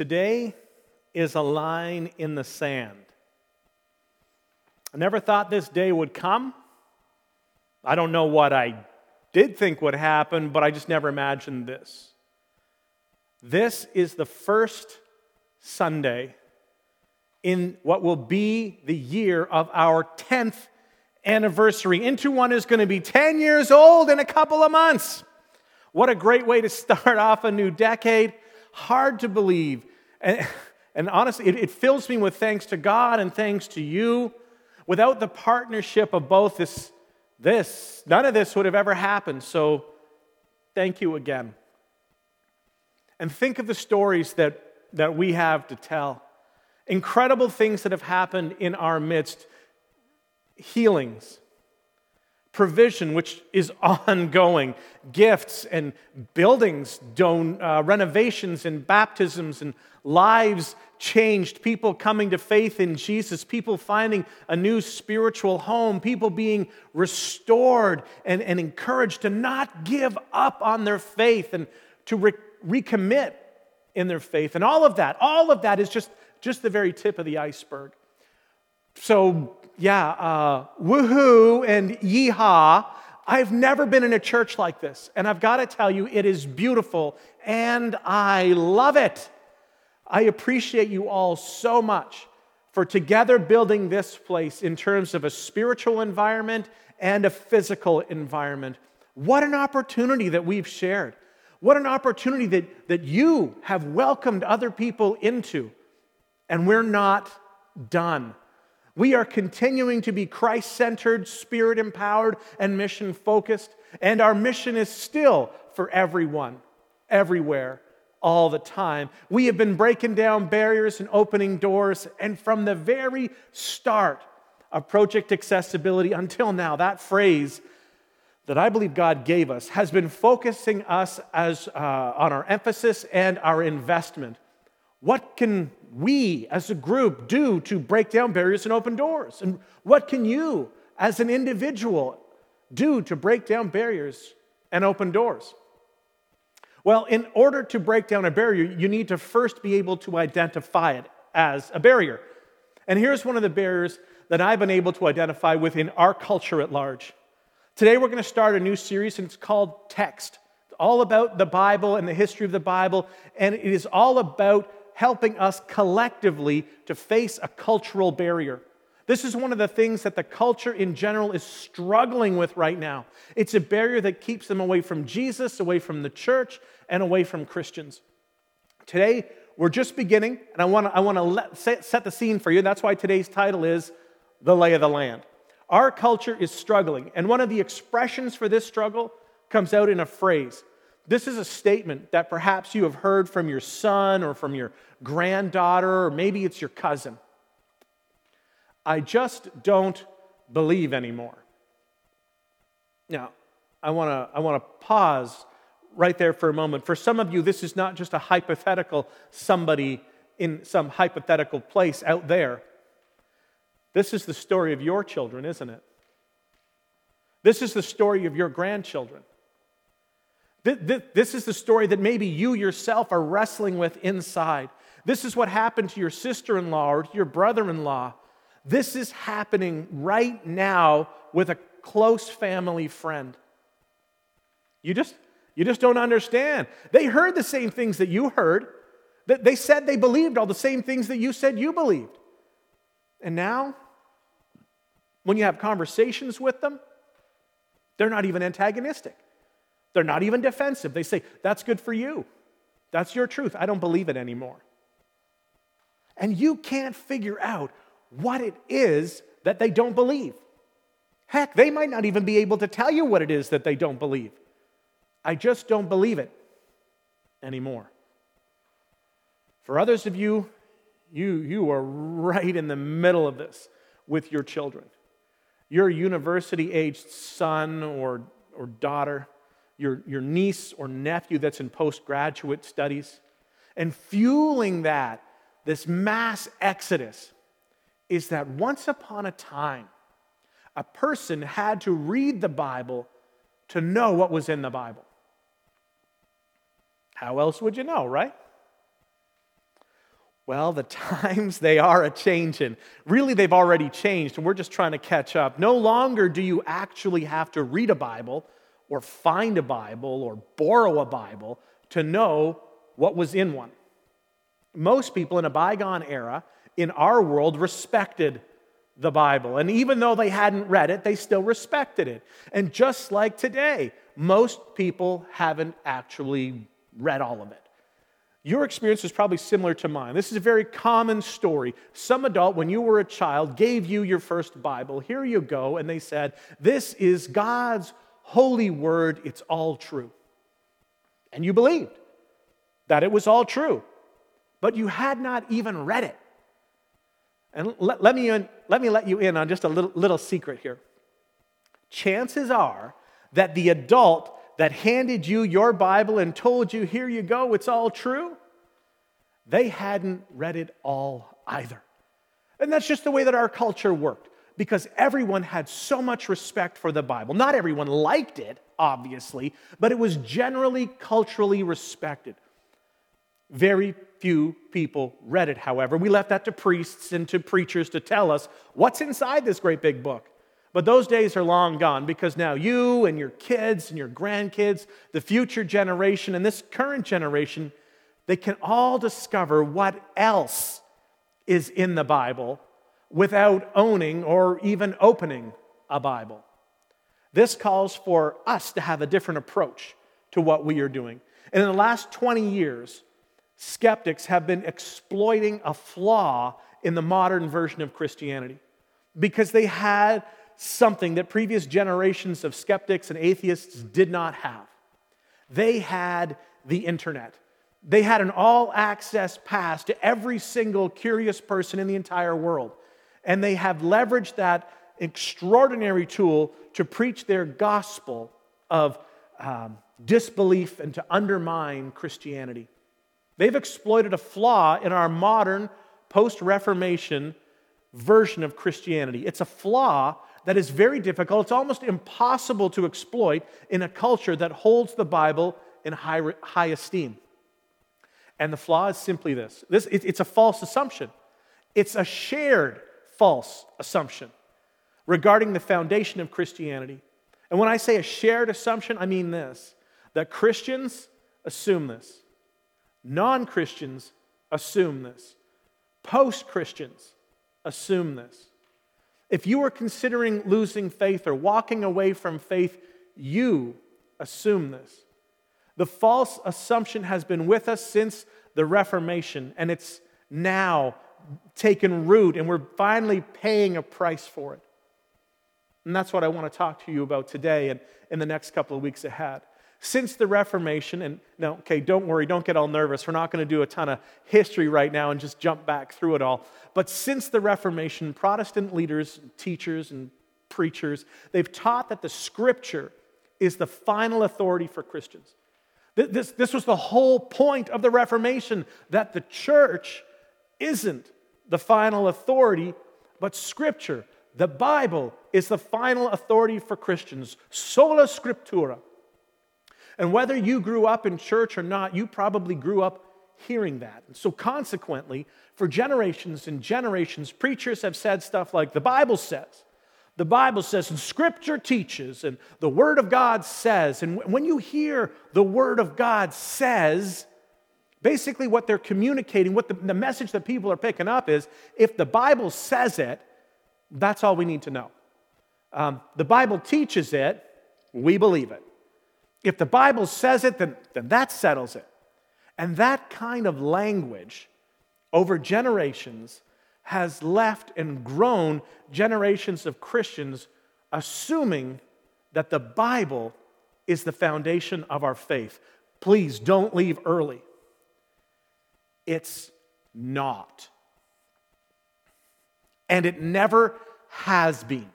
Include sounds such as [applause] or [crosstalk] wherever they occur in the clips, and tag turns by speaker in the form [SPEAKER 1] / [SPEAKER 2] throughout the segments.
[SPEAKER 1] Today is a line in the sand. I never thought this day would come. I don't know what I did think would happen, but I just never imagined this. This is the first Sunday in what will be the year of our 10th anniversary. Into one is going to be 10 years old in a couple of months. What a great way to start [laughs] off a new decade. Hard to believe. And, [laughs] and honestly, it, it fills me with thanks to God and thanks to you. Without the partnership of both this, this, none of this would have ever happened. So thank you again. And think of the stories that, that we have to tell. Incredible things that have happened in our midst healings, provision, which is [laughs] ongoing, gifts and buildings, don- uh, renovations and baptisms and lives changed, people coming to faith in Jesus, people finding a new spiritual home, people being restored and, and encouraged to not give up on their faith and to re- recommit in their faith. And all of that, all of that is just, just the very tip of the iceberg. So yeah, uh, woohoo and yeehaw. I've never been in a church like this, and I've got to tell you, it is beautiful, and I love it. I appreciate you all so much for together building this place in terms of a spiritual environment and a physical environment. What an opportunity that we've shared. What an opportunity that, that you have welcomed other people into. And we're not done. We are continuing to be Christ centered, spirit empowered, and mission focused. And our mission is still for everyone, everywhere, all the time. We have been breaking down barriers and opening doors. And from the very start of Project Accessibility until now, that phrase that I believe God gave us has been focusing us as, uh, on our emphasis and our investment. What can we as a group do to break down barriers and open doors? And what can you as an individual do to break down barriers and open doors? Well, in order to break down a barrier, you need to first be able to identify it as a barrier. And here's one of the barriers that I've been able to identify within our culture at large. Today, we're going to start a new series, and it's called Text. It's all about the Bible and the history of the Bible, and it is all about helping us collectively to face a cultural barrier. This is one of the things that the culture in general is struggling with right now. It's a barrier that keeps them away from Jesus, away from the church, and away from Christians. Today, we're just beginning, and I want to I wanna set the scene for you. That's why today's title is The Lay of the Land. Our culture is struggling, and one of the expressions for this struggle comes out in a phrase. This is a statement that perhaps you have heard from your son or from your granddaughter, or maybe it's your cousin. I just don't believe anymore. Now, I want to I want to pause right there for a moment. For some of you, this is not just a hypothetical somebody in some hypothetical place out there. This is the story of your children, isn't it? This is the story of your grandchildren. This is the story that maybe you yourself are wrestling with inside. This is what happened to your sister in law or to your brother in law. This is happening right now with a close family friend. You just, you just don't understand. They heard the same things that you heard. They said they believed all the same things that you said you believed. And now, when you have conversations with them, they're not even antagonistic. They're not even defensive. They say, That's good for you. That's your truth. I don't believe it anymore. And you can't figure out what it is that they don't believe. Heck, they might not even be able to tell you what it is that they don't believe. I just don't believe it anymore. For others of you, you, you are right in the middle of this with your children. Your university aged son or, or daughter your, your niece or nephew that's in postgraduate studies. And fueling that, this mass exodus, is that once upon a time, a person had to read the Bible to know what was in the Bible. How else would you know, right? Well, the [laughs] times they are a changing. Really, they've already changed, and we're just trying to catch up. No longer do you actually have to read a Bible or find a Bible or borrow a Bible to know what was in one. Most people in a bygone era in our world respected the Bible. And even though they hadn't read it, they still respected it. And just like today, most people haven't actually read all of it. Your experience is probably similar to mine. This is a very common story. Some adult, when you were a child, gave you your first Bible. Here you go. And they said, This is God's holy word. It's all true. And you believed that it was all true, but you had not even read it. And let, let, me, in, let me let you in on just a little, little secret here. Chances are that the adult that handed you your Bible and told you, here you go, it's all true, they hadn't read it all either. And that's just the way that our culture worked because everyone had so much respect for the Bible. Not everyone liked it, obviously, but it was generally culturally respected. Very few people read it, however. We left that to priests and to preachers to tell us what's inside this great big book. But those days are long gone because now you and your kids and your grandkids, the future generation and this current generation, they can all discover what else is in the Bible without owning or even opening a Bible. This calls for us to have a different approach to what we are doing. And in the last 20 years, skeptics have been exploiting a flaw in the modern version of Christianity because they had something that previous generations of skeptics and atheists did not have. They had the internet. They had an all access pass to every single curious person in the entire world. And they have leveraged that extraordinary tool to preach their gospel of um, disbelief and to undermine Christianity. They've exploited a flaw in our modern post Reformation version of Christianity. It's a flaw that is very difficult, it's almost impossible to exploit in a culture that holds the Bible in high, high esteem. And the flaw is simply this, this it, it's a false assumption. It's a shared false assumption regarding the foundation of Christianity. And when I say a shared assumption, I mean this that Christians assume this. Non Christians assume this. Post Christians assume this. If you are considering losing faith or walking away from faith, you assume this. The false assumption has been with us since the Reformation, and it's now taken root, and we're finally paying a price for it. And that's what I want to talk to you about today and in the next couple of weeks ahead since the Reformation, and no, okay, don't worry, don't get all nervous. We're not going to do a ton of history right now and just jump back through it all. But since the Reformation, Protestant leaders, teachers, and preachers, they've taught that the scripture is the final authority for Christians. This, this was the whole point of the Reformation that the church isn't the final authority, but scripture. The Bible is the final authority for Christians. Sola Scriptura. And whether you grew up in church or not, you probably grew up hearing that. And so, consequently, for generations and generations, preachers have said stuff like the Bible says, the Bible says, and Scripture teaches, and the Word of God says. And when you hear the Word of God says, basically what they're communicating, what the, the message that people are picking up is if the Bible says it, that's all we need to know. Um, the Bible teaches it, we believe it. If the Bible says it, then, then that settles it. And that kind of language over generations has left and grown generations of Christians assuming that the Bible is the foundation of our faith. Please don't leave early. It's not. And it never has been.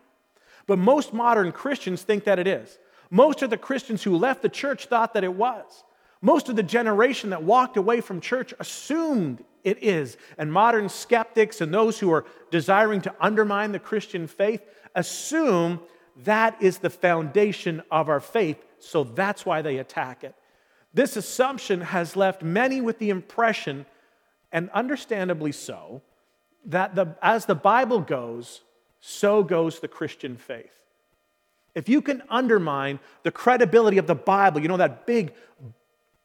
[SPEAKER 1] But most modern Christians think that it is. Most of the Christians who left the church thought that it was. Most of the generation that walked away from church assumed it is. And modern skeptics and those who are desiring to undermine the Christian faith assume that is the foundation of our faith, so that's why they attack it. This assumption has left many with the impression and understandably so, that the, as the Bible goes, so goes the Christian faith. If you can undermine the credibility of the Bible, you know, that big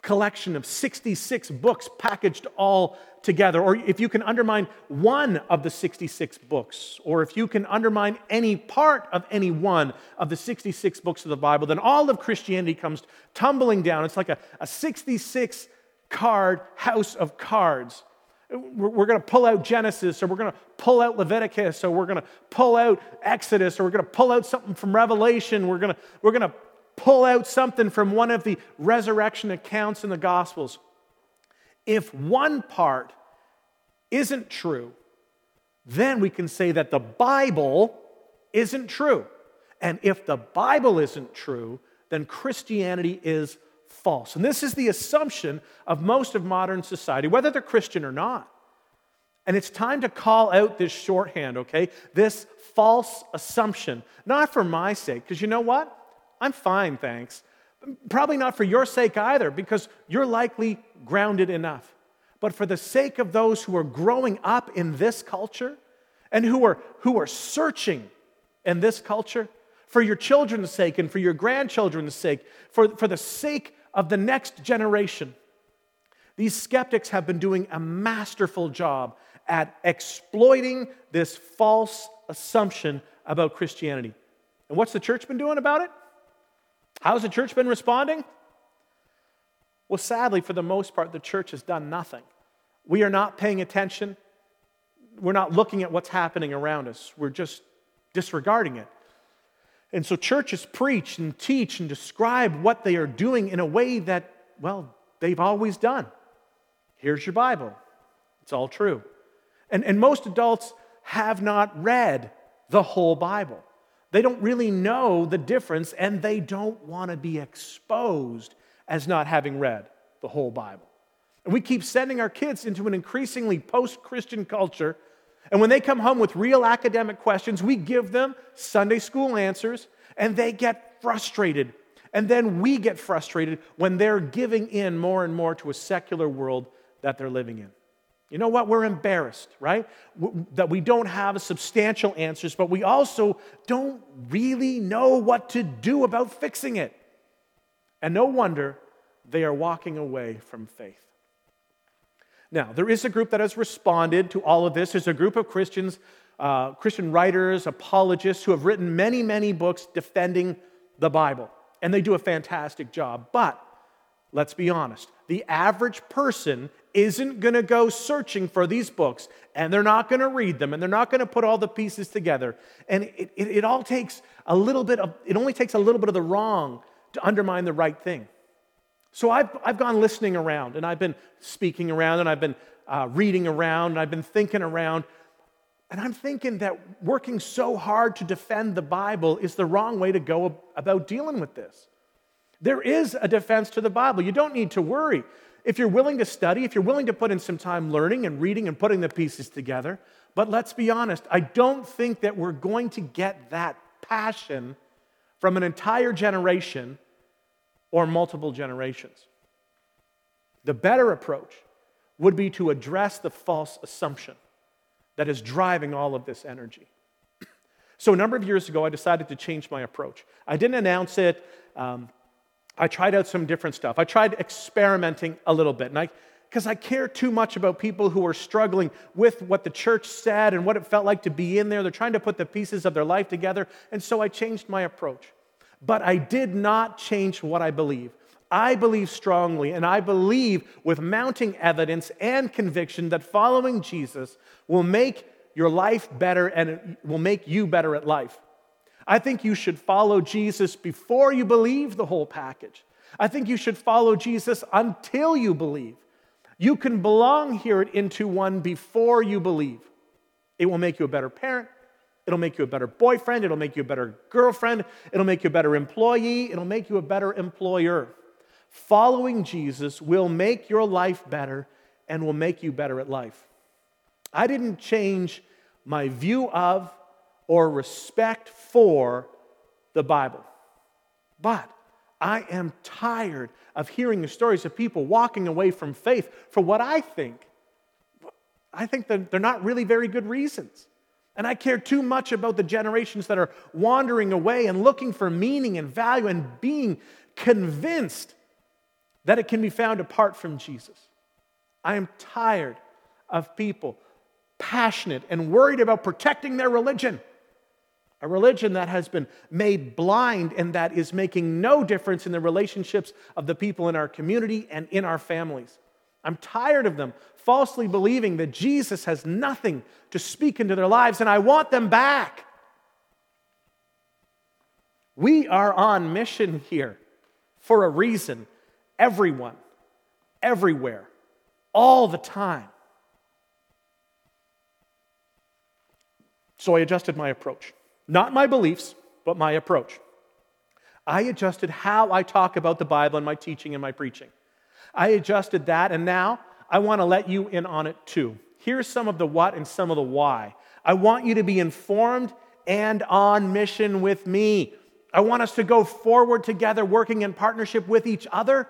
[SPEAKER 1] collection of 66 books packaged all together, or if you can undermine one of the 66 books, or if you can undermine any part of any one of the 66 books of the Bible, then all of Christianity comes tumbling down. It's like a, a 66 card house of cards. We're, going to pull out Genesis, or we're going to pull out Leviticus, or we're going to pull out Exodus, or we're going to pull out something from Revelation. We're going to, we're going to pull out something from one of the resurrection accounts in the Gospels. If one part isn't true, then we can say that the Bible isn't true. And if the Bible isn't true, then Christianity is false. And this is the assumption of most of modern society, whether they're Christian or not. And it's time to call out this shorthand, okay? This false assumption, not for my sake, because you know what? I'm fine, thanks. Probably not for your sake either, because you're likely grounded enough. But for the sake of those who are growing up in this culture and who are, who are searching in this culture, for your children's sake and for your grandchildren's sake, for, for the sake of the next generation, these skeptics have been doing a masterful job at exploiting this false assumption about Christianity. And what's the church been doing about it? How's the church been responding? Well, sadly, for the most part, the church has done nothing. We are not paying attention. We're not looking at what's happening around us. We're just disregarding it. And so churches preach and teach and describe what they are doing in a way that, well, they've always done. Here's your Bible. It's all true. And, and most adults have not read the whole Bible. They don't really know the difference and they don't want to be exposed as not having read the whole Bible. And we keep sending our kids into an increasingly post Christian culture. And when they come home with real academic questions, we give them Sunday school answers and they get frustrated. And then we get frustrated when they're giving in more and more to a secular world that they're living in. You know what? We're embarrassed, right? That we don't have substantial answers, but we also don't really know what to do about fixing it. And no wonder they are walking away from faith. Now, there is a group that has responded to all of this. There's a group of Christians, uh, Christian writers, apologists who have written many, many books defending the Bible. And they do a fantastic job. But let's be honest the average person isn't going to go searching for these books and they're not going to read them and they're not going to put all the pieces together. And it, it, it, all takes a little bit of, it only takes a little bit of the wrong to undermine the right thing. So I've, I've gone listening around and I've been speaking around and I've been uh, reading around and I've been thinking around. And I'm thinking that working so hard to defend the Bible is the wrong way to go about dealing with this. There is a defense to the Bible. You don't need to worry. If you're willing to study, if you're willing to put in some time learning and reading and putting the pieces together, but let's be honest, I don't think that we're going to get that passion from an entire generation or multiple generations. The better approach would be to address the false assumption that is driving all of this energy. [clears throat] So, a number of years ago, I decided to change my approach. I didn't announce it. Um, I tried out some different stuff. I tried experimenting a little bit. And I, because I care too much about people who are struggling with what the church said and what it felt like to be in there. They're trying to put the pieces of their life together. And so I changed my approach. But I did not change what I believe. I believe strongly, and I believe with mounting evidence and conviction that following Jesus will make your life better and will make you better at life. I think you should follow Jesus before you believe the whole package. I think you should follow Jesus until you believe. You can belong here at Into One before you believe. It will make you a better parent. It'll make you a better boyfriend. It'll make you a better girlfriend. It'll make you a better employee. It'll make you a better employer. Following Jesus will make your life better and will make you better at life. I didn't change my view of or respect for the Bible. But I am tired of hearing the stories of people walking away from faith for what I think I think that they're not really very good reasons. And I care too much about the generations that are wandering away and looking for meaning and value and being convinced that it can be found apart from Jesus. I am tired of people passionate and worried about protecting their religion. A religion that has been made blind and that is making no difference in the relationships of the people in our community and in our families. I'm tired of them falsely believing that Jesus has nothing to speak into their lives, and I want them back. We are on mission here for a reason. Everyone, everywhere, all the time. So I adjusted my approach. Not my beliefs, but my approach. I adjusted how I talk about the Bible in my teaching and my preaching. I adjusted that, and now I want to let you in on it too. Here's some of the what and some of the why. I want you to be informed and on mission with me. I want us to go forward together, working in partnership with each other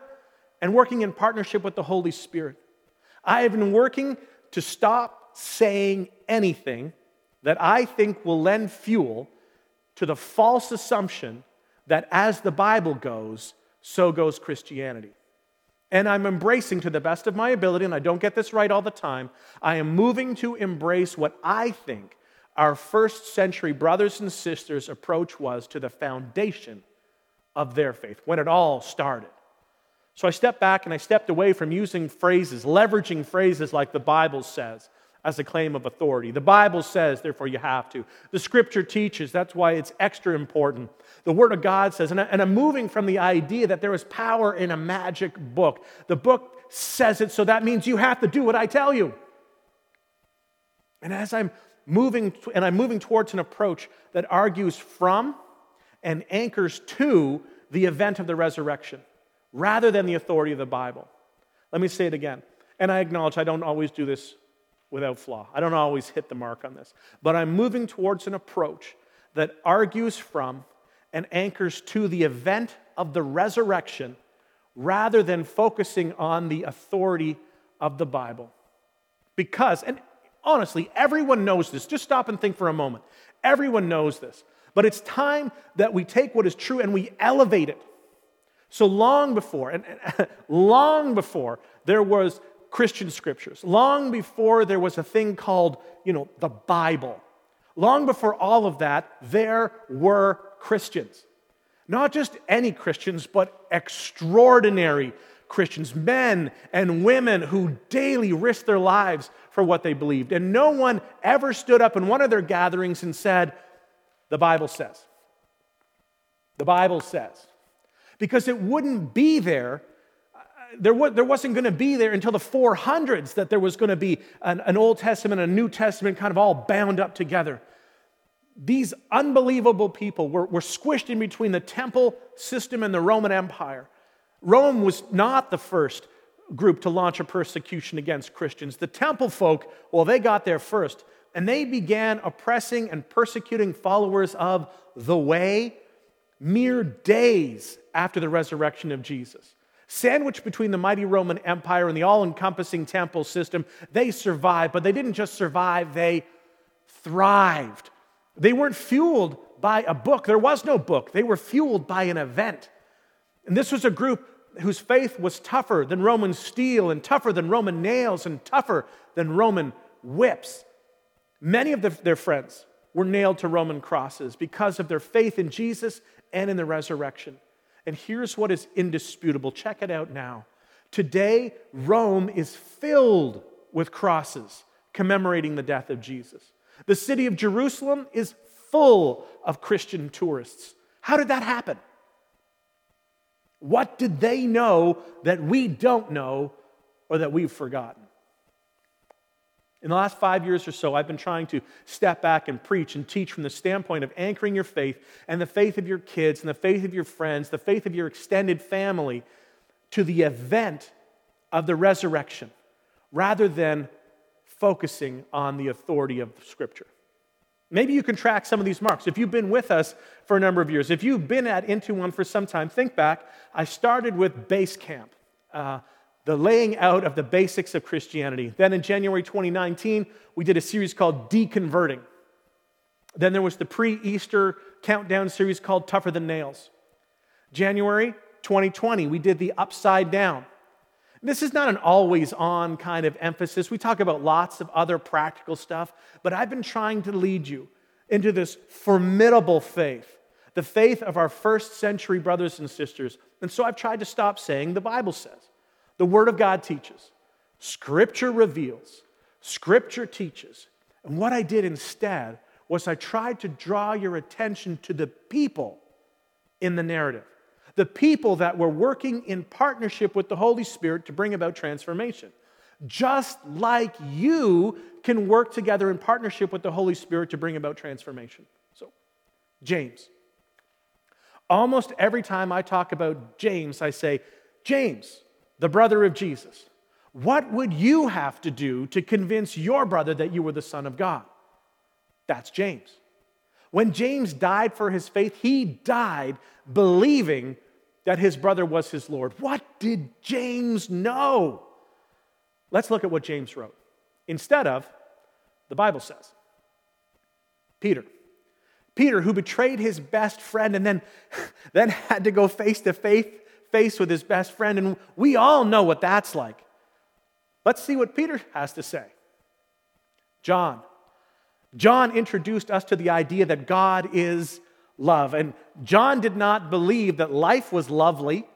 [SPEAKER 1] and working in partnership with the Holy Spirit. I have been working to stop saying anything that I think will lend fuel to the false assumption that as the Bible goes, so goes Christianity. And I'm embracing to the best of my ability, and I don't get this right all the time, I am moving to embrace what I think our first century brothers and sisters' approach was to the foundation of their faith, when it all started. So I stepped back and I stepped away from using phrases, leveraging phrases like the Bible says as a claim of authority. The Bible says, therefore you have to. The scripture teaches, that's why it's extra important. The Word of God says, and I'm moving from the idea that there is power in a magic book. The book says it, so that means you have to do what I tell you. And as I'm moving, and I'm moving towards an approach that argues from and anchors to the event of the resurrection rather than the authority of the Bible. Let me say it again. And I acknowledge I don't always do this without flaw. I don't always hit the mark on this. But I'm moving towards an approach that argues from and anchors to the event of the resurrection rather than focusing on the authority of the Bible. Because, and honestly, everyone knows this. Just stop and think for a moment. Everyone knows this. But it's time that we take what is true and we elevate it. So long before, and [laughs] long before there was Christian scriptures, long before there was a thing called, you know, the Bible, long before all of that, there were Christians. Not just any Christians, but extraordinary Christians, men and women who daily risked their lives for what they believed. And no one ever stood up in one of their gatherings and said, The Bible says. The Bible says. Because it wouldn't be there uh, there, was, there wasn't going to be there until the 400s that there was going to be an Old Testament and a New Testament kind of all bound up together. These unbelievable people were, were squished in between the temple system and the Roman Empire. Rome was not the first group to launch a persecution against Christians. The temple folk, well, they got there first, and they began oppressing and persecuting followers of the way mere days after the resurrection of Jesus. Sandwiched between the mighty Roman Empire and the all encompassing temple system, they survived, but they didn't just survive, they thrived. They weren't fueled by a book, there was no book, they were fueled by an event. And this was a group whose faith was tougher than Roman steel, and tougher than Roman nails, and tougher than Roman whips. Many of the, their friends were nailed to Roman crosses because of their faith in Jesus and in the resurrection. And here's what is indisputable check it out now. Today, Rome is filled with crosses commemorating the death of Jesus. The city of Jerusalem is full of Christian tourists. How did that happen? What did they know that we don't know or that we've forgotten? In the last five years or so, I've been trying to step back and preach and teach from the standpoint of anchoring your faith and the faith of your kids and the faith of your friends, the faith of your extended family to the event of the resurrection rather than focusing on the authority of Scripture. Maybe you can track some of these marks. If you've been with us for a number of years, if you've been at Into One for some time, think back. I started with base camp. Uh, the laying out of the basics of Christianity. Then in January 2019, we did a series called Deconverting. Then there was the pre Easter countdown series called Tougher Than Nails. January 2020, we did the Upside Down. This is not an always on kind of emphasis. We talk about lots of other practical stuff, but I've been trying to lead you into this formidable faith, the faith of our first century brothers and sisters. And so I've tried to stop saying the Bible says, the Word of God teaches, Scripture reveals, Scripture teaches. And what I did instead was I tried to draw your attention to the people in the narrative the people that were working in partnership with the Holy Spirit to bring about transformation. Just like you can work together in partnership with the Holy Spirit to bring about transformation. So, James. Almost every time I talk about James, I say, James, the brother of Jesus, what would you have to do to convince your brother that you were the Son of God? That's James. When James died for his faith, he died believing that his brother was his Lord. What did James know? Let's look at what James wrote. Instead of, the Bible says, Peter. Peter, who betrayed his best friend and then, [laughs] then had to go face to face, face with his best friend. And we all know what that's like. Let's see what Peter has to say. John, John introduced us to the idea that God is love. And John did not believe that life was lovely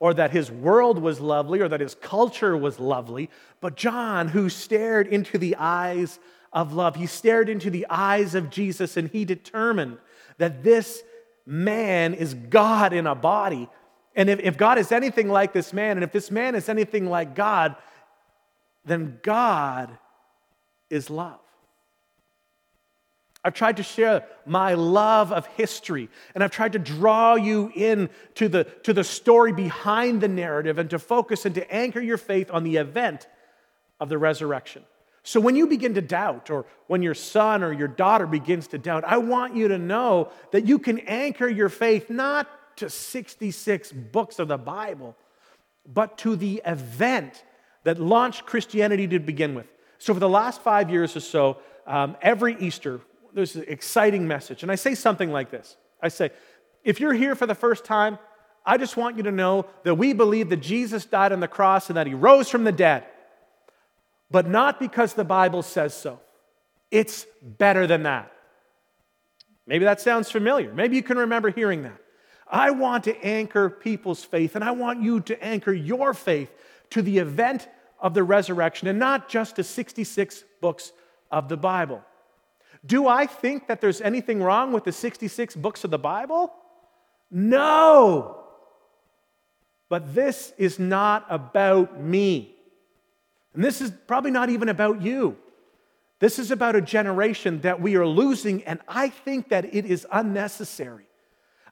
[SPEAKER 1] or that his world was lovely or that his culture was lovely, but John, who stared into the eyes of love, he stared into the eyes of Jesus and he determined that this man is God in a body. And if, if God is anything like this man, and if this man is anything like God, then God is love. I've tried to share my love of history, and I've tried to draw you in to the, to the story behind the narrative and to focus and to anchor your faith on the event of the resurrection. So when you begin to doubt, or when your son or your daughter begins to doubt, I want you to know that you can anchor your faith not to 66 books of the Bible, but to the event that launched Christianity to begin with. So for the last five years or so, um, every Easter, there's an exciting message. And I say something like this I say, if you're here for the first time, I just want you to know that we believe that Jesus died on the cross and that he rose from the dead, but not because the Bible says so. It's better than that. Maybe that sounds familiar. Maybe you can remember hearing that. I want to anchor people's faith, and I want you to anchor your faith to the event of the resurrection and not just to 66 books of the Bible. Do I think that there's anything wrong with the 66 books of the Bible? No. But this is not about me. And this is probably not even about you. This is about a generation that we are losing, and I think that it is unnecessary.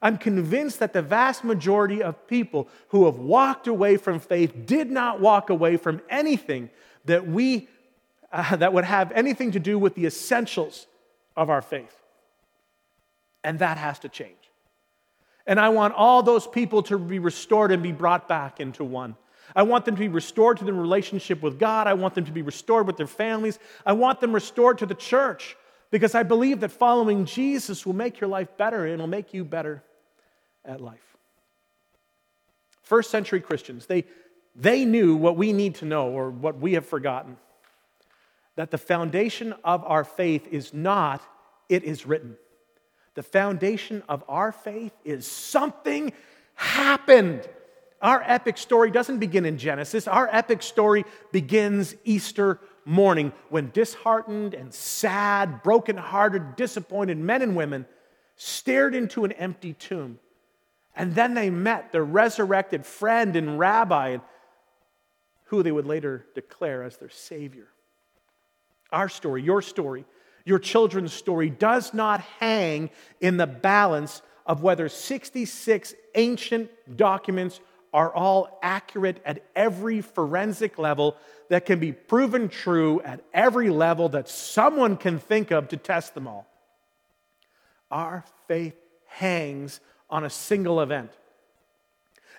[SPEAKER 1] I'm convinced that the vast majority of people who have walked away from faith did not walk away from anything that we uh, that would have anything to do with the essentials of our faith. And that has to change. And I want all those people to be restored and be brought back into one. I want them to be restored to their relationship with God. I want them to be restored with their families. I want them restored to the church because I believe that following Jesus will make your life better and it'll make you better at life. First century Christians, they, they knew what we need to know or what we have forgotten that the foundation of our faith is not, it is written. The foundation of our faith is something happened. Our epic story doesn't begin in Genesis. Our epic story begins Easter morning when disheartened and sad, broken-hearted, disappointed men and women stared into an empty tomb. And then they met their resurrected friend and rabbi, who they would later declare as their Savior. Our story, your story, your children's story does not hang in the balance of whether 66 ancient documents are all accurate at every forensic level that can be proven true at every level that someone can think of to test them all. Our faith hangs on a single event.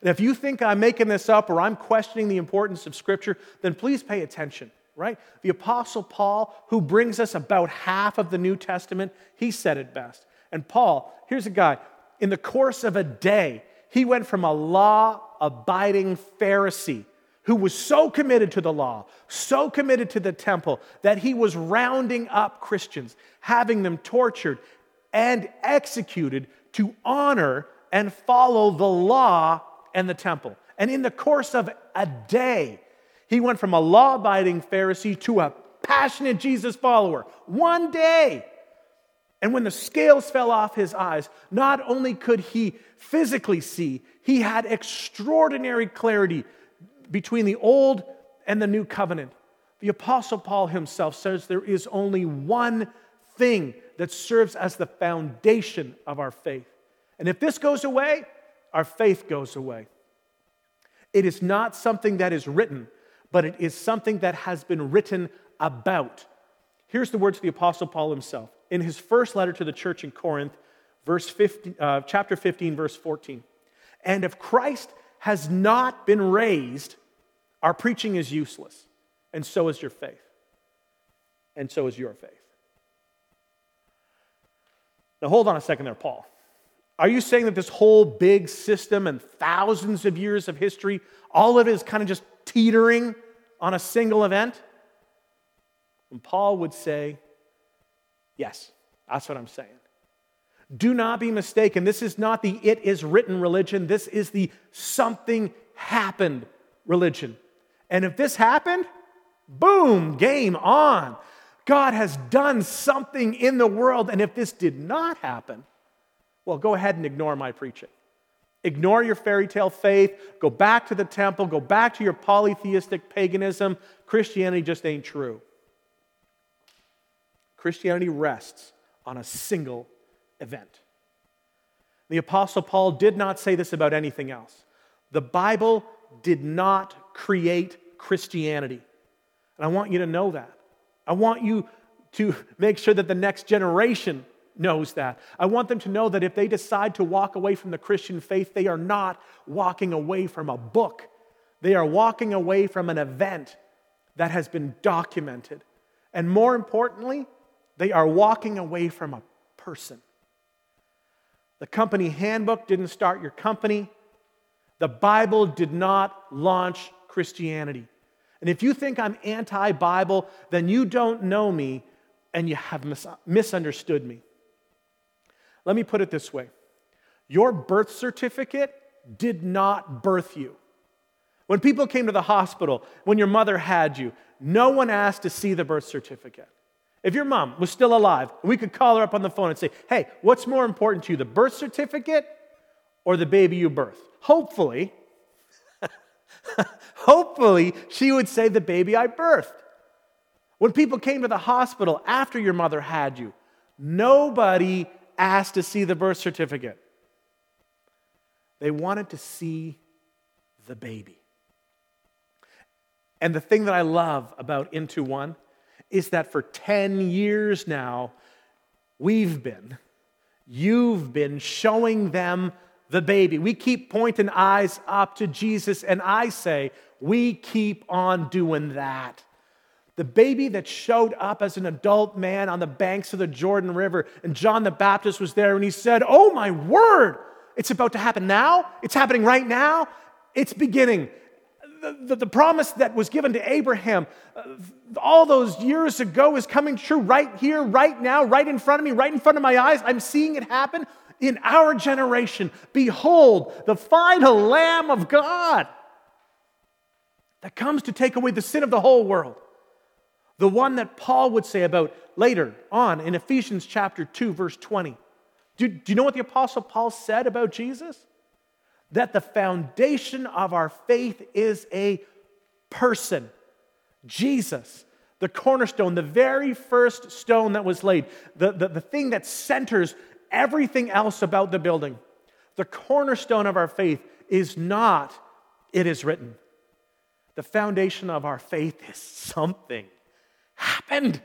[SPEAKER 1] And if you think I'm making this up or I'm questioning the importance of Scripture, then please pay attention, right? The Apostle Paul, who brings us about half of the New Testament, he said it best. And Paul, here's a guy, in the course of a day, he went from a law abiding Pharisee who was so committed to the law, so committed to the temple, that he was rounding up Christians, having them tortured and executed to honor and follow the law and the temple. And in the course of a day, he went from a law abiding Pharisee to a passionate Jesus follower. One day. And when the scales fell off his eyes, not only could he physically see, he had extraordinary clarity between the old and the new covenant. The Apostle Paul himself says there is only one thing that serves as the foundation of our faith. And if this goes away, our faith goes away. It is not something that is written, but it is something that has been written about. Here's the words of the Apostle Paul himself in his first letter to the church in Corinth, verse 15, uh, chapter 15, verse 14. And if Christ has not been raised, our preaching is useless, and so is your faith. And so is your faith. Now, hold on a second there, Paul. Are you saying that this whole big system and thousands of years of history, all of it is kind of just teetering on a single event? And Paul would say, yes, that's what I'm saying. Do not be mistaken. This is not the it is written religion. This is the something happened religion. And if this happened, boom, game on. God has done something in the world. And if this did not happen, well, go ahead and ignore my preaching. Ignore your fairy tale faith. Go back to the temple. Go back to your polytheistic paganism. Christianity just ain't true. Christianity rests on a single event. The Apostle Paul did not say this about anything else. The Bible did not create Christianity. And I want you to know that. I want you to [laughs] make sure that the next generation knows that. I want them to know that if they decide to walk away from the Christian faith, they are not walking away from a book. They are walking away from an event that has been documented. And more importantly, they are walking away from a person. The company handbook didn't start your company. The Bible did not launch Christianity. And if you think I'm anti Bible, then you don't know me and you have mis- misunderstood me. Let me put it this way your birth certificate did not birth you. When people came to the hospital, when your mother had you, no one asked to see the birth certificate. If your mom was still alive, we could call her up on the phone and say, Hey, what's more important to you, the birth certificate or the baby you birthed? Hopefully, [laughs] hopefully, she would say, The baby I birthed. When people came to the hospital after your mother had you, nobody asked to see the birth certificate. They wanted to see the baby. And the thing that I love about Into One is that for 10 years now, we've been, you've been showing them the baby. We keep pointing eyes up to Jesus, and I say, we keep on doing that. The baby that showed up as an adult man on the banks of the Jordan River, and John the Baptist was there, and he said, Oh my word, it's about to happen now. It's happening right now. It's beginning. The, the, the promise that was given to Abraham uh, all those years ago is coming true right here, right now, right in front of me, right in front of my eyes. I'm seeing it happen in our generation. Behold, the final Lamb of God that comes to take away the sin of the whole world. The one that Paul would say about later on in Ephesians chapter 2, verse 20. Do, do you know what the Apostle Paul said about Jesus? That the foundation of our faith is a person, Jesus, the cornerstone, the very first stone that was laid, the, the, the thing that centers everything else about the building. The cornerstone of our faith is not, it is written. The foundation of our faith is something happened.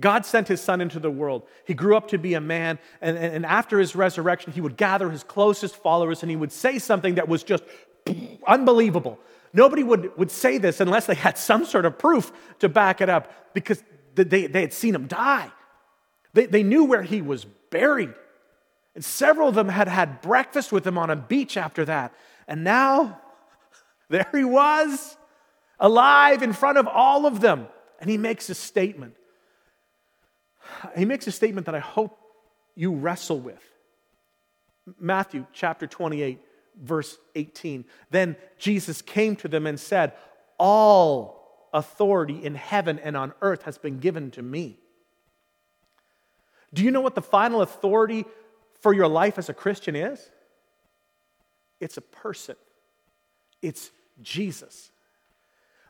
[SPEAKER 1] God sent his son into the world. He grew up to be a man, and, and, after his resurrection, he would gather his closest followers and he would say something that was just unbelievable. Nobody would, would say this unless they had some sort of proof to back it up because they, they had seen him die. They, they knew where he was buried. And several of them had had breakfast with him on a beach after that. And now, [laughs] there he was, alive in front of all of them. And he makes a statement he makes a statement that I hope you wrestle with. Matthew chapter 28, verse 18. Then Jesus came to them and said, All authority in heaven and on earth has been given to me. Do you know what the final authority for your life as a Christian is? It's a person, it's Jesus.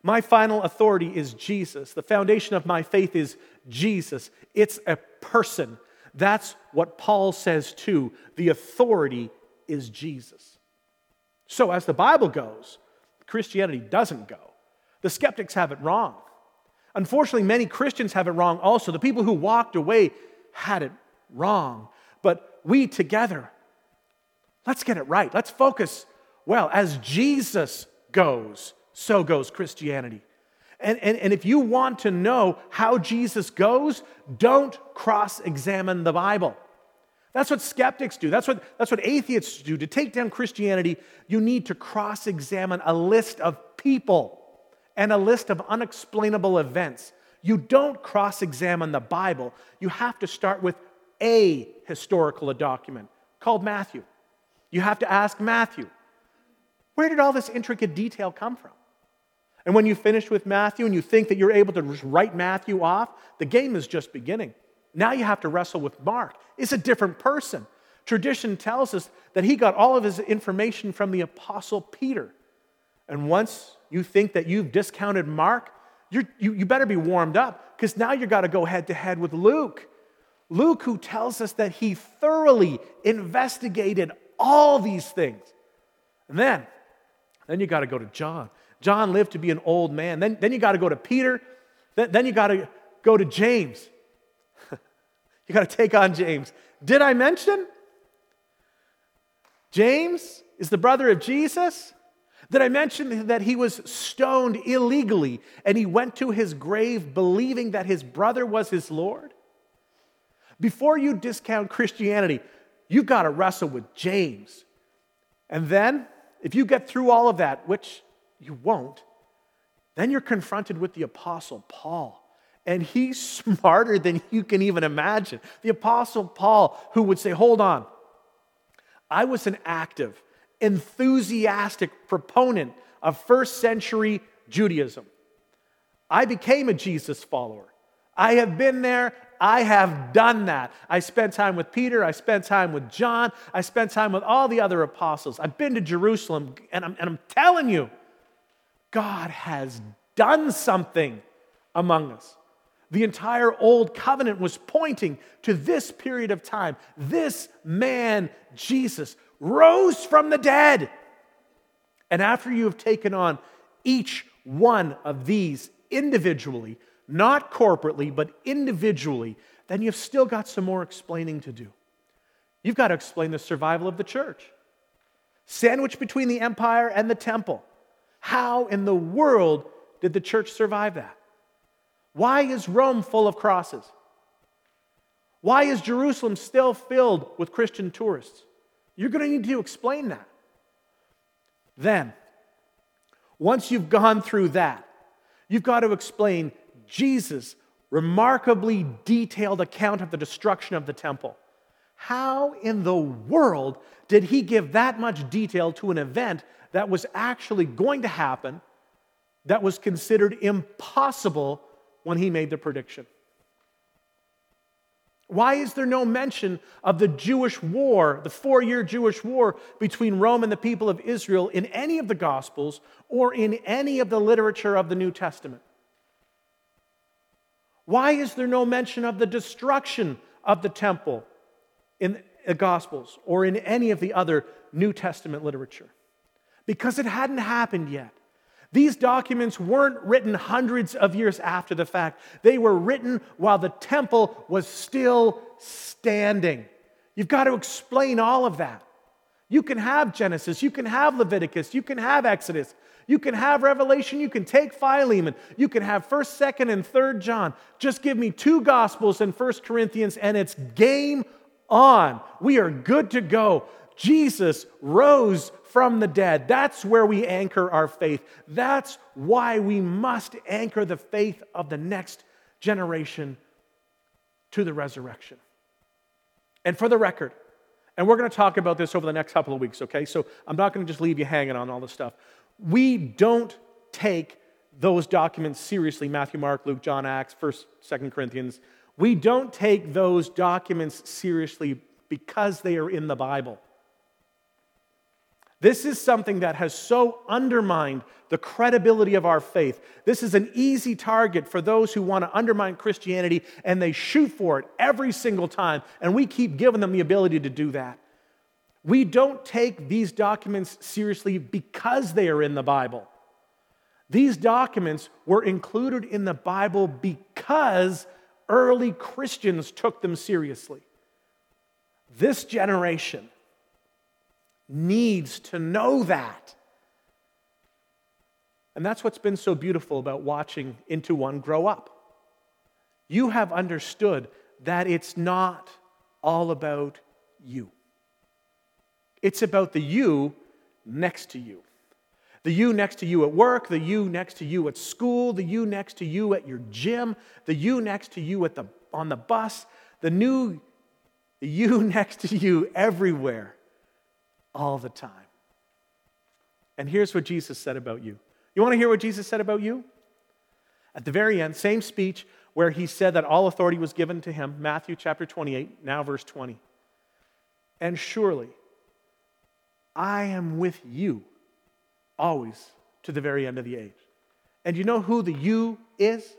[SPEAKER 1] My final authority is Jesus. The foundation of my faith is Jesus. It's a person. That's what Paul says too. The authority is Jesus. So, as the Bible goes, Christianity doesn't go. The skeptics have it wrong. Unfortunately, many Christians have it wrong also. The people who walked away had it wrong. But we together, let's get it right. Let's focus. Well, as Jesus goes, so goes Christianity. And, and, and if you want to know how Jesus goes, don't cross examine the Bible. That's what skeptics do. That's what, that's what atheists do. To take down Christianity, you need to cross examine a list of people and a list of unexplainable events. You don't cross examine the Bible. You have to start with a historical document called Matthew. You have to ask Matthew, where did all this intricate detail come from? And when you finish with Matthew and you think that you're able to just write Matthew off, the game is just beginning. Now you have to wrestle with Mark. It's a different person. Tradition tells us that he got all of his information from the Apostle Peter. And once you think that you've discounted Mark, you you, better be warmed up because now you've got to go head to head with Luke. Luke, who tells us that he thoroughly investigated all these things. And then, then you got to go to John. John lived to be an old man. Then, then you got to go to Peter. Then, then you got to go to James. [laughs] you got to take on James. Did I mention? James is the brother of Jesus. Did I mention that he was stoned illegally and he went to his grave believing that his brother was his Lord? Before you discount Christianity, you've got to wrestle with James. And then, if you get through all of that, which you won't. Then you're confronted with the Apostle Paul. And he's [laughs] smarter than you can even imagine. The Apostle Paul, who would say, Hold on, I was an active, enthusiastic proponent of first century Judaism. I became a Jesus follower. I have been there. I have done that. I spent time with Peter. I spent time with John. I spent time with all the other apostles. I've been to Jerusalem, and I'm, and I'm telling you, God has done something among us. The entire old covenant was pointing to this period of time. This man, Jesus, rose from the dead. And after you have taken on each one of these individually, not corporately, but individually, then you've still got some more explaining to do. You've got to explain the survival of the church, sandwiched between the empire and the temple. How in the world did the church survive that? Why is Rome full of crosses? Why is Jerusalem still filled with Christian tourists? You're going to need to explain that. Then, once you've gone through that, you've got to explain Jesus' remarkably detailed account of the destruction of the temple. How in the world did he give that much detail to an event that was actually going to happen that was considered impossible when he made the prediction? Why is there no mention of the Jewish war, the four year Jewish war between Rome and the people of Israel in any of the Gospels or in any of the literature of the New Testament? Why is there no mention of the destruction of the temple in the Gospels or in any of the other New Testament literature? because it hadn't happened yet. These documents weren't written hundreds of years after the fact, they were written while the temple was still standing. You've got to explain all of that. You can have Genesis, you can have Leviticus, you can have Exodus, you can have Revelation, you can take Philemon, you can have 1st, 2nd, and 3rd John. Just give me two Gospels and 1st Corinthians, and it's game on. We are good to go. Jesus rose from the dead. That's where we anchor our faith. That's why we must anchor the faith of the next generation to the resurrection. And for the record, and we're going to talk about this over the next couple of weeks, okay? So I'm not going to just leave you hanging on all this stuff. We don't take those documents seriously Matthew, Mark, Luke, John, Acts, 1st, 2nd Corinthians. We don't take those documents seriously because they are in the Bible. This is something that has so undermined the credibility of our faith. This is an easy target for those who want to undermine Christianity, and they shoot for it every single time, and we keep giving them the ability to do that. We don't take these documents seriously because they are in the Bible. These documents were included in the Bible because early Christians took them seriously. This generation needs to know that. And that's what's been so beautiful about watching Into One grow up. You have understood that it's not all about you, it's about the you next to you. The you next to you at work, the you next to you at school, the you next to you at your gym, the you next to you at the, on the bus, the new the you [laughs] next to you everywhere all the time. And here's what Jesus said about you. You want to hear what Jesus said about you? At the very end, same speech where he said that all authority was given to him, Matthew chapter 28, now verse 20. And surely I am with you always to the very end of the age. And you know who the you is?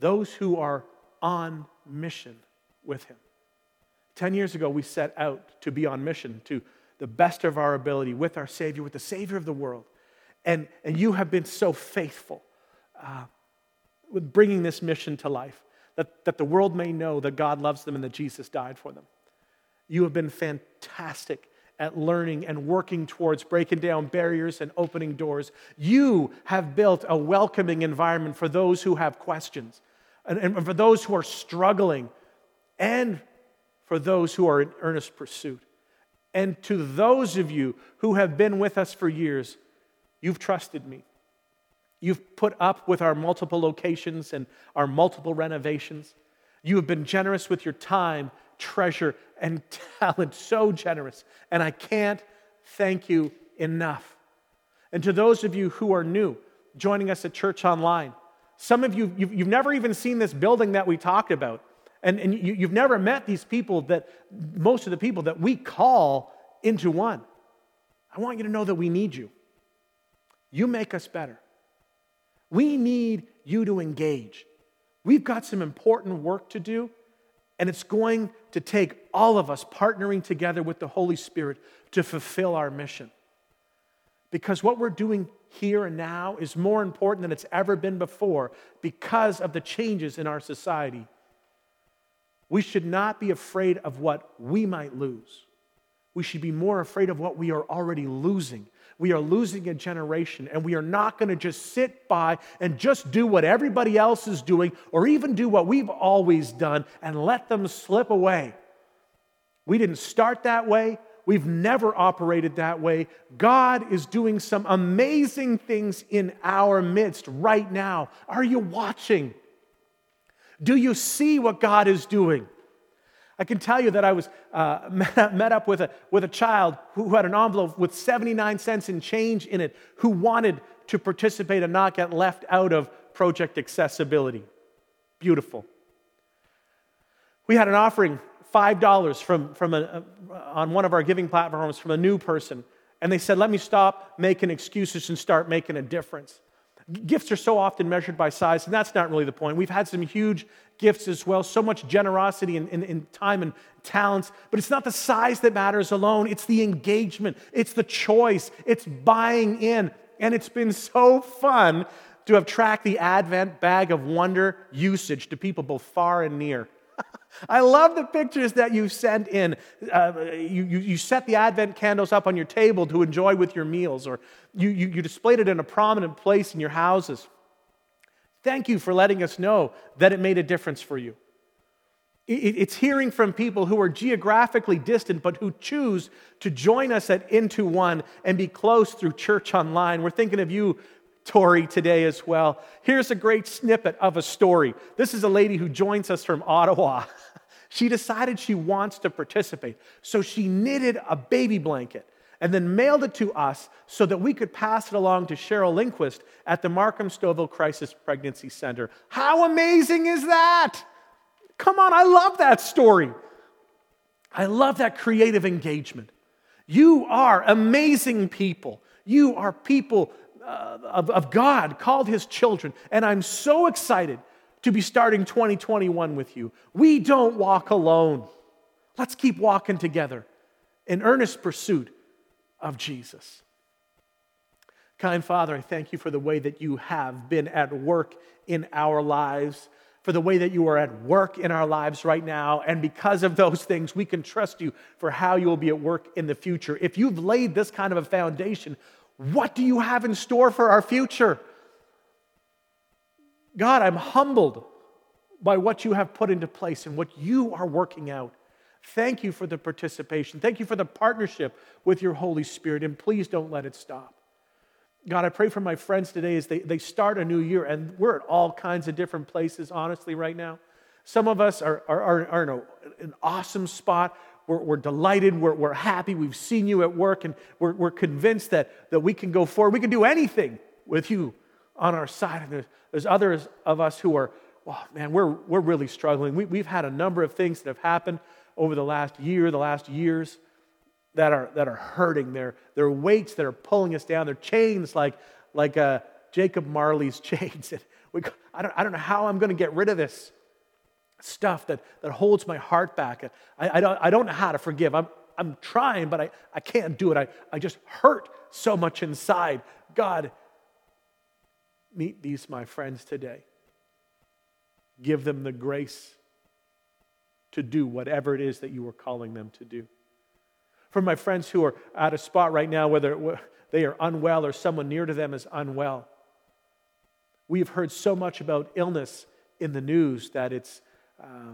[SPEAKER 1] Those who are on mission with him. 10 years ago, we set out to be on mission to the best of our ability with our Savior, with the Savior of the world. And, and you have been so faithful uh, with bringing this mission to life that, that the world may know that God loves them and that Jesus died for them. You have been fantastic at learning and working towards breaking down barriers and opening doors. You have built a welcoming environment for those who have questions and, and for those who are struggling and for those who are in earnest pursuit. And to those of you who have been with us for years, you've trusted me. You've put up with our multiple locations and our multiple renovations. You have been generous with your time, treasure, and [laughs] talent, so generous. And I can't thank you enough. And to those of you who are new, joining us at Church Online, some of you, you've, you've never even seen this building that we talked about. And, and you, you've never met these people that, most of the people that we call into one. I want you to know that we need you. You make us better. We need you to engage. We've got some important work to do, and it's going to take all of us partnering together with the Holy Spirit to fulfill our mission. Because what we're doing here and now is more important than it's ever been before because of the changes in our society we should not be afraid of what we might lose. We should be more afraid of what we are already losing. We are losing a generation, and we are not going to just sit by and just do what everybody else is doing, or even do what we've always done and let them slip away. We didn't start that way. We've never operated that way. God is doing some amazing things in our midst right now. Are you watching? Do you see what God is doing? I can tell you that I was uh, [laughs] met up with a, with a child who had an envelope with 79 cents in change in it who wanted to participate and not get left out of project accessibility. Beautiful. We had an offering, $5 from, from a, on one of our giving platforms from a new person. And they said, let me stop making excuses and start making a difference. Gifts are so often measured by size, and that's not really the point. We've had some huge gifts as well, so much generosity in, in, time and talents, but it's not the size that matters alone. It's the engagement, it's the choice, it's buying in. And it's been so fun to have tracked the Advent bag of wonder usage to people both far and near. [laughs] I love the pictures that you sent in. Uh, you, you, you, set the Advent candles up on your table to enjoy with your meals, or you, you, you displayed it in a prominent place in your houses. Thank you for letting us know that it made a difference for you. It's hearing from people who are geographically distant, but who choose to join us at Into One and be close through church online. We're thinking of you, Tori, today as well. Here's a great snippet of a story. This is a lady who joins us from Ottawa. [laughs] She decided she wants to participate. So she knitted a baby blanket and then mailed it to us so that we could pass it along to Cheryl Lindquist at the Markham Stouffville Crisis Pregnancy Center. How amazing is that? Come on, I love that story. I love that creative engagement. You are amazing people. You are people uh, of, of God, called his children. And I'm so excited to be starting 2021 with you. We don't walk alone. Let's keep walking together in earnest pursuit of Jesus. Kind Father, I thank you for the way that you have been at work in our lives for the way that you are at work in our lives right now. And because of those things, we can trust you for how you will be at work in the future. If you've laid this kind of a foundation, what do you have in store for our future? God, I'm humbled by what you have put into place and what you are working out. Thank you for the participation. Thank you for the partnership with your Holy Spirit. And please don't let it stop. God, I pray for my friends today as they, they start a new year, and we're at all kinds of different places, honestly, right now. Some of us are, are, are, are in a, an awesome spot. We're, we're delighted. We're, we're happy. We've seen you at work, and we're, we're convinced that, that we can go forward. We can do anything with you on our side. And there's, there's others of us who are, well, man, we're, we're really struggling. We, we've had a number of things that have happened over the last year, the last years that are, that are hurting. They're, they're weights that are pulling us down. They're chains like, like uh, Jacob Marley's [laughs] chains. We, I, don't, I don't know how I'm going to get rid of this stuff that, that holds my heart back. I, I, don't, I don't know how to forgive. I'm, I'm trying, but I, I can't do it. I, I just hurt so much inside. God, meet these, my friends, today. Give them the grace to do whatever it is that you are calling them to do for my friends who are at a spot right now, whether they are unwell or someone near to them is unwell. We've heard so much about illness in the news that it's uh,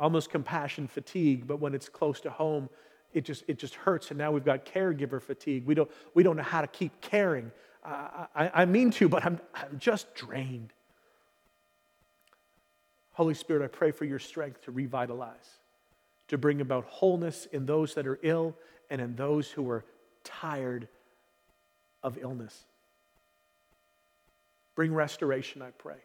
[SPEAKER 1] almost compassion fatigue, but when it's close to home, it just, it just hurts. And now we've got caregiver fatigue. We don't, we don't know how to keep caring. Uh, I, I mean to, but I'm, I'm just drained. Holy Spirit, I pray for your strength to revitalize to bring about wholeness in those that are ill and in those who are tired of illness. Bring restoration, I pray.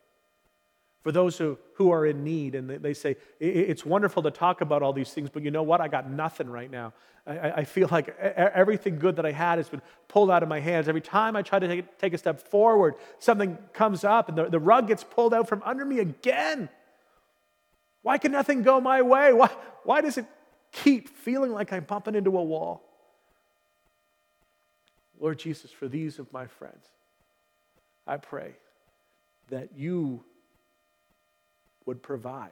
[SPEAKER 1] For those who, who are in need, and they say, it's wonderful to talk about all these things, but you know what? I got nothing right now. I, I feel [laughs] like everything good that I had has been pulled out of my hands. Every time I try to take, take a step forward, something comes up and the, the rug gets pulled out from under me again. Why can nothing go my way? Why, why does it keep feeling like I'm bumping into a wall? Lord Jesus, for these of my friends, I pray that you would provide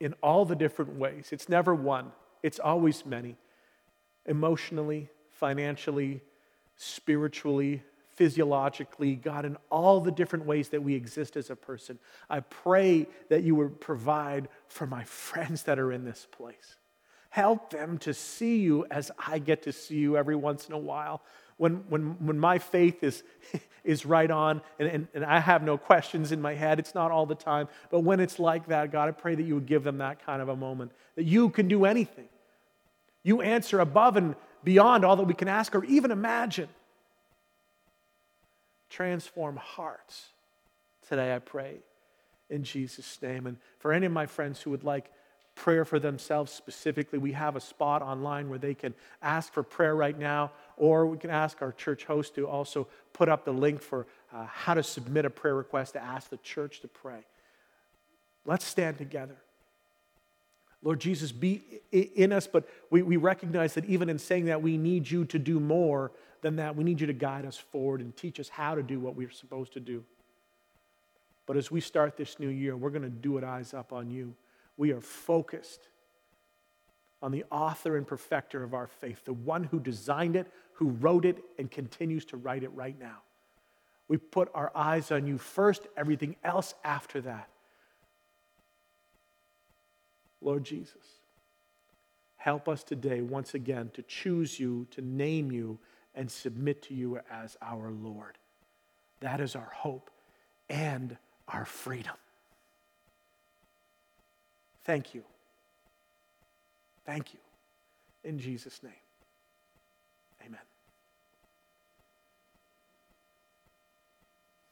[SPEAKER 1] in all the different ways. It's never one, it's always many emotionally, financially, spiritually, physiologically, God, in all the different ways that we exist as a person. I pray that you would provide for my friends that are in this place. Help them to see you as I get to see you every once in a while. When, when, when my faith is, [laughs] is right on and, and, and I have no questions in my head, it's not all the time, but when it's like that, God, I pray that you would give them that kind of a moment, that you can do anything. You answer above and beyond all that we can ask or even imagine transform hearts today, I pray, in Jesus' name. And for any of my friends who would like prayer for themselves specifically, we have a spot online where they can ask for prayer right now, or we can ask our church host to also put up the link for uh, how to submit a prayer request to ask the church to pray. Let's stand together. Lord Jesus, be in us, but we, we recognize that even in saying that, we need you to do more than that. We need you to guide us forward and teach us how to do what we're supposed to do. But as we start this new year, we're going to do it eyes up on you. We are focused on the author and perfecter of our faith, the one who designed it, who wrote it, and continues to write it right now. We put our eyes on you first, everything else after that. Lord Jesus, help us today, once again, to choose you, to name you, and submit to you as our Lord. That is our hope and our freedom. Thank you. Thank you. In Jesus' name, amen.